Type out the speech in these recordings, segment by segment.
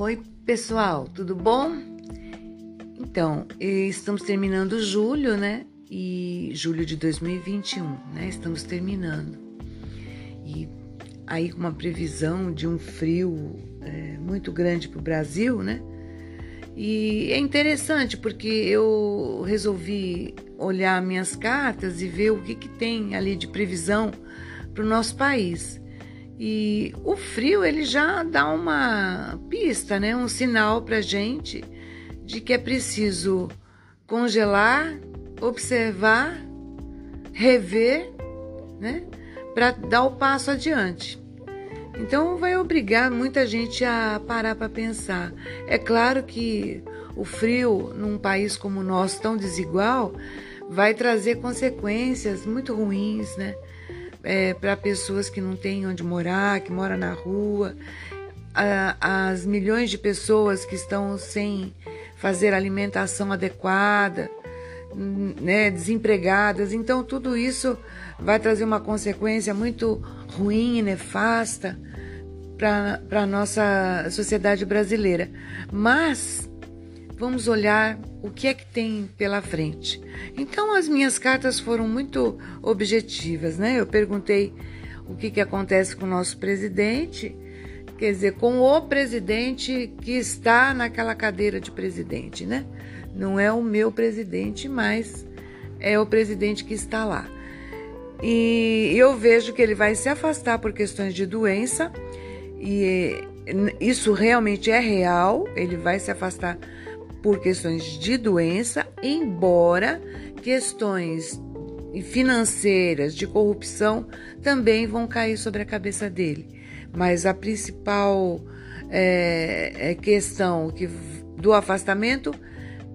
Oi, pessoal, tudo bom? Então, estamos terminando julho, né? E julho de 2021, né? Estamos terminando. E aí, com uma previsão de um frio é, muito grande para o Brasil, né? E é interessante porque eu resolvi olhar minhas cartas e ver o que, que tem ali de previsão para o nosso país. E o frio ele já dá uma pista, né? Um sinal para gente de que é preciso congelar, observar, rever, né? Para dar o passo adiante. Então vai obrigar muita gente a parar para pensar. É claro que o frio num país como o nosso tão desigual vai trazer consequências muito ruins, né? É, para pessoas que não têm onde morar, que moram na rua, a, as milhões de pessoas que estão sem fazer alimentação adequada, né, desempregadas. Então, tudo isso vai trazer uma consequência muito ruim nefasta para a nossa sociedade brasileira. Mas vamos olhar o que é que tem pela frente. Então as minhas cartas foram muito objetivas, né? Eu perguntei o que, que acontece com o nosso presidente, quer dizer, com o presidente que está naquela cadeira de presidente, né? Não é o meu presidente, mas é o presidente que está lá. E eu vejo que ele vai se afastar por questões de doença, e isso realmente é real, ele vai se afastar por questões de doença, embora questões financeiras, de corrupção, também vão cair sobre a cabeça dele. Mas a principal é, é questão que, do afastamento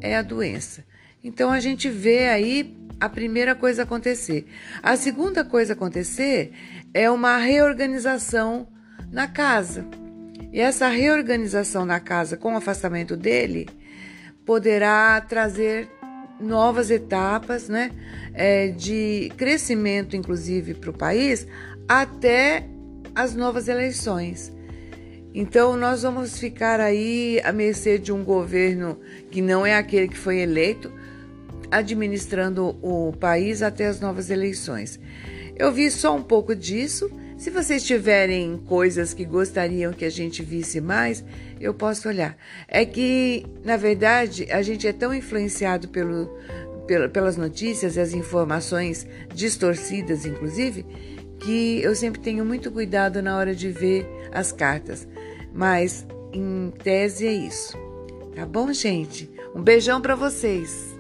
é a doença. Então a gente vê aí a primeira coisa acontecer. A segunda coisa acontecer é uma reorganização na casa. E essa reorganização na casa com o afastamento dele poderá trazer novas etapas né, é, de crescimento, inclusive, para o país, até as novas eleições. Então, nós vamos ficar aí à mercê de um governo que não é aquele que foi eleito, administrando o país até as novas eleições. Eu vi só um pouco disso se vocês tiverem coisas que gostariam que a gente visse mais, eu posso olhar. É que, na verdade, a gente é tão influenciado pelo, pelas notícias e as informações distorcidas, inclusive, que eu sempre tenho muito cuidado na hora de ver as cartas. Mas, em tese, é isso. Tá bom, gente? Um beijão para vocês.